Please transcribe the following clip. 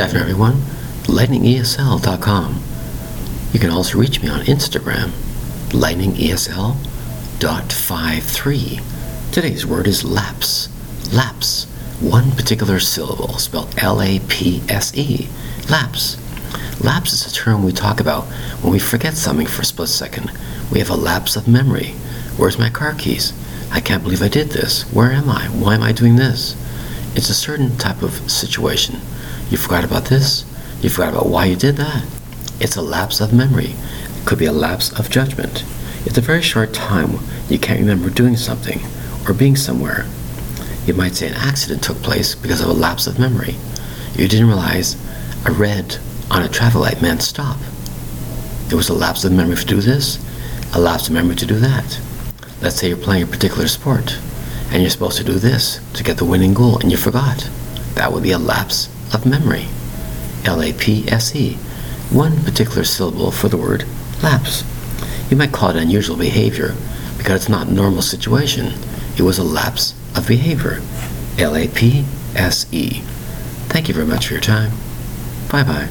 Afternoon, everyone. LightningESL.com. You can also reach me on Instagram, lightningesl.53. Today's word is lapse. Lapse. One particular syllable, spelled L-A-P-S-E. Lapse. Lapse is a term we talk about when we forget something for a split second. We have a lapse of memory. Where's my car keys? I can't believe I did this. Where am I? Why am I doing this? It's a certain type of situation. You forgot about this. You forgot about why you did that. It's a lapse of memory. It could be a lapse of judgment. It's a very short time you can't remember doing something or being somewhere. You might say an accident took place because of a lapse of memory. You didn't realize a red on a traffic light meant stop. It was a lapse of memory to do this, a lapse of memory to do that. Let's say you're playing a particular sport and you're supposed to do this to get the winning goal and you forgot. That would be a lapse of memory. L A P S E. One particular syllable for the word lapse. You might call it unusual behavior because it's not a normal situation. It was a lapse of behavior. L A P S E. Thank you very much for your time. Bye bye.